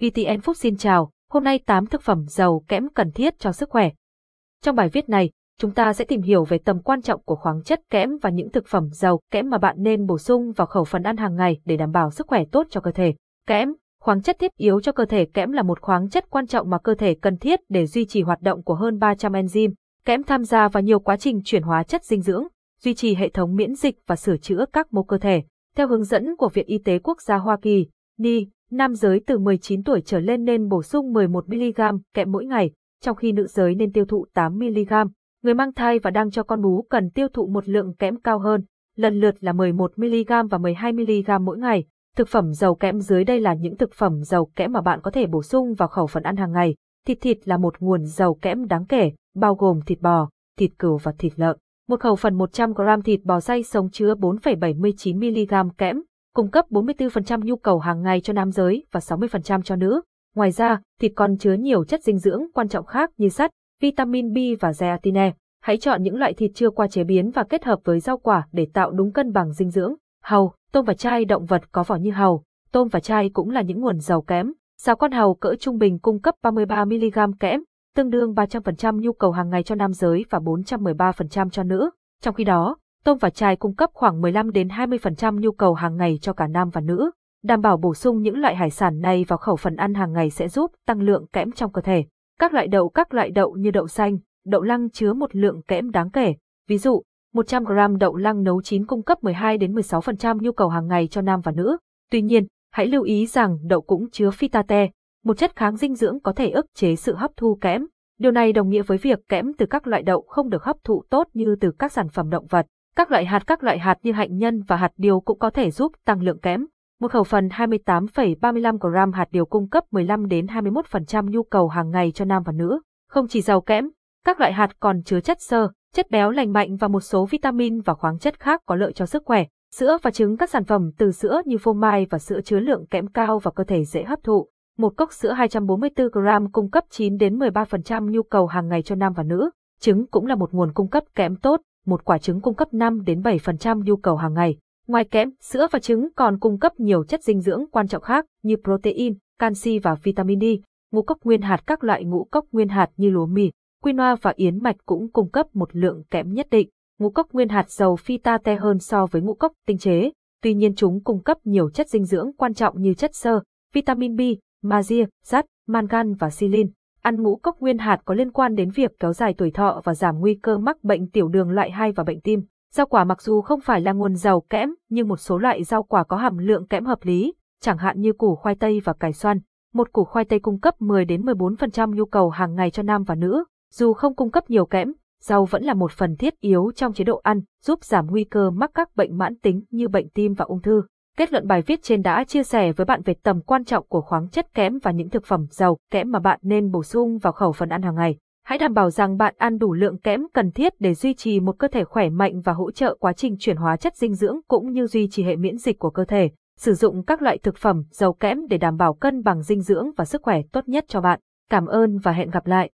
VTN Phúc xin chào, hôm nay 8 thực phẩm giàu kẽm cần thiết cho sức khỏe. Trong bài viết này, chúng ta sẽ tìm hiểu về tầm quan trọng của khoáng chất kẽm và những thực phẩm giàu kẽm mà bạn nên bổ sung vào khẩu phần ăn hàng ngày để đảm bảo sức khỏe tốt cho cơ thể. Kẽm, khoáng chất thiết yếu cho cơ thể kẽm là một khoáng chất quan trọng mà cơ thể cần thiết để duy trì hoạt động của hơn 300 enzyme. Kẽm tham gia vào nhiều quá trình chuyển hóa chất dinh dưỡng, duy trì hệ thống miễn dịch và sửa chữa các mô cơ thể. Theo hướng dẫn của Viện Y tế Quốc gia Hoa Kỳ, NI, nam giới từ 19 tuổi trở lên nên bổ sung 11mg kẽm mỗi ngày, trong khi nữ giới nên tiêu thụ 8mg. Người mang thai và đang cho con bú cần tiêu thụ một lượng kẽm cao hơn, lần lượt là 11mg và 12mg mỗi ngày. Thực phẩm giàu kẽm dưới đây là những thực phẩm giàu kẽm mà bạn có thể bổ sung vào khẩu phần ăn hàng ngày. Thịt thịt là một nguồn giàu kẽm đáng kể, bao gồm thịt bò, thịt cừu và thịt lợn. Một khẩu phần 100g thịt bò xay sống chứa 4,79mg kẽm, cung cấp 44% nhu cầu hàng ngày cho nam giới và 60% cho nữ. Ngoài ra, thịt còn chứa nhiều chất dinh dưỡng quan trọng khác như sắt, vitamin B và zeaxanthin. E. Hãy chọn những loại thịt chưa qua chế biến và kết hợp với rau quả để tạo đúng cân bằng dinh dưỡng. Hầu, tôm và chai động vật có vỏ như hầu, tôm và chai cũng là những nguồn giàu kém. Xào con hầu cỡ trung bình cung cấp 33mg kẽm, tương đương 300% nhu cầu hàng ngày cho nam giới và 413% cho nữ. Trong khi đó, tôm và chai cung cấp khoảng 15 đến 20% nhu cầu hàng ngày cho cả nam và nữ. Đảm bảo bổ sung những loại hải sản này vào khẩu phần ăn hàng ngày sẽ giúp tăng lượng kẽm trong cơ thể. Các loại đậu các loại đậu như đậu xanh, đậu lăng chứa một lượng kẽm đáng kể. Ví dụ, 100g đậu lăng nấu chín cung cấp 12 đến 16% nhu cầu hàng ngày cho nam và nữ. Tuy nhiên, hãy lưu ý rằng đậu cũng chứa phytate, một chất kháng dinh dưỡng có thể ức chế sự hấp thu kẽm. Điều này đồng nghĩa với việc kẽm từ các loại đậu không được hấp thụ tốt như từ các sản phẩm động vật. Các loại hạt các loại hạt như hạnh nhân và hạt điều cũng có thể giúp tăng lượng kẽm. Một khẩu phần 28,35 g hạt điều cung cấp 15 đến 21% nhu cầu hàng ngày cho nam và nữ. Không chỉ giàu kẽm, các loại hạt còn chứa chất xơ, chất béo lành mạnh và một số vitamin và khoáng chất khác có lợi cho sức khỏe. Sữa và trứng các sản phẩm từ sữa như phô mai và sữa chứa lượng kẽm cao và cơ thể dễ hấp thụ. Một cốc sữa 244 g cung cấp 9 đến 13% nhu cầu hàng ngày cho nam và nữ. Trứng cũng là một nguồn cung cấp kẽm tốt, một quả trứng cung cấp 5 đến 7% nhu cầu hàng ngày. Ngoài kẽm, sữa và trứng còn cung cấp nhiều chất dinh dưỡng quan trọng khác như protein, canxi và vitamin D. Ngũ cốc nguyên hạt các loại ngũ cốc nguyên hạt như lúa mì, quinoa và yến mạch cũng cung cấp một lượng kẽm nhất định. Ngũ cốc nguyên hạt giàu phytate hơn so với ngũ cốc tinh chế, tuy nhiên chúng cung cấp nhiều chất dinh dưỡng quan trọng như chất xơ, vitamin B, magie, sắt, mangan và silin. Ăn ngũ cốc nguyên hạt có liên quan đến việc kéo dài tuổi thọ và giảm nguy cơ mắc bệnh tiểu đường loại 2 và bệnh tim. Rau quả mặc dù không phải là nguồn giàu kẽm, nhưng một số loại rau quả có hàm lượng kẽm hợp lý, chẳng hạn như củ khoai tây và cải xoăn. Một củ khoai tây cung cấp 10 đến 14% nhu cầu hàng ngày cho nam và nữ. Dù không cung cấp nhiều kẽm, rau vẫn là một phần thiết yếu trong chế độ ăn, giúp giảm nguy cơ mắc các bệnh mãn tính như bệnh tim và ung thư. Kết luận bài viết trên đã chia sẻ với bạn về tầm quan trọng của khoáng chất kẽm và những thực phẩm giàu kẽm mà bạn nên bổ sung vào khẩu phần ăn hàng ngày. Hãy đảm bảo rằng bạn ăn đủ lượng kẽm cần thiết để duy trì một cơ thể khỏe mạnh và hỗ trợ quá trình chuyển hóa chất dinh dưỡng cũng như duy trì hệ miễn dịch của cơ thể. Sử dụng các loại thực phẩm giàu kẽm để đảm bảo cân bằng dinh dưỡng và sức khỏe tốt nhất cho bạn. Cảm ơn và hẹn gặp lại.